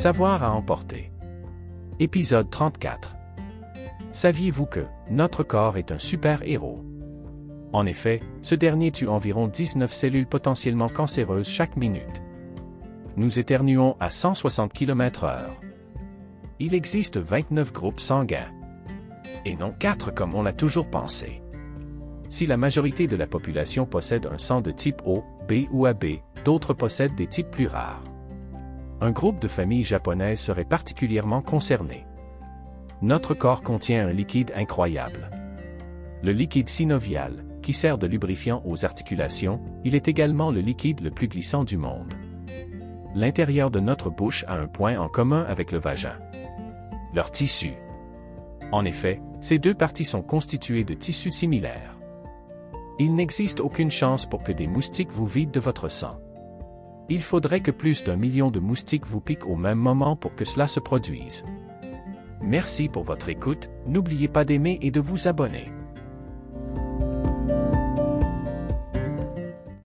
Savoir à emporter. Épisode 34. Saviez-vous que notre corps est un super-héros? En effet, ce dernier tue environ 19 cellules potentiellement cancéreuses chaque minute. Nous éternuons à 160 km/h. Il existe 29 groupes sanguins. Et non 4 comme on l'a toujours pensé. Si la majorité de la population possède un sang de type O, B ou AB, d'autres possèdent des types plus rares. Un groupe de familles japonaises serait particulièrement concerné. Notre corps contient un liquide incroyable. Le liquide synovial, qui sert de lubrifiant aux articulations, il est également le liquide le plus glissant du monde. L'intérieur de notre bouche a un point en commun avec le vagin. Leur tissu. En effet, ces deux parties sont constituées de tissus similaires. Il n'existe aucune chance pour que des moustiques vous vident de votre sang. Il faudrait que plus d'un million de moustiques vous piquent au même moment pour que cela se produise. Merci pour votre écoute, n'oubliez pas d'aimer et de vous abonner.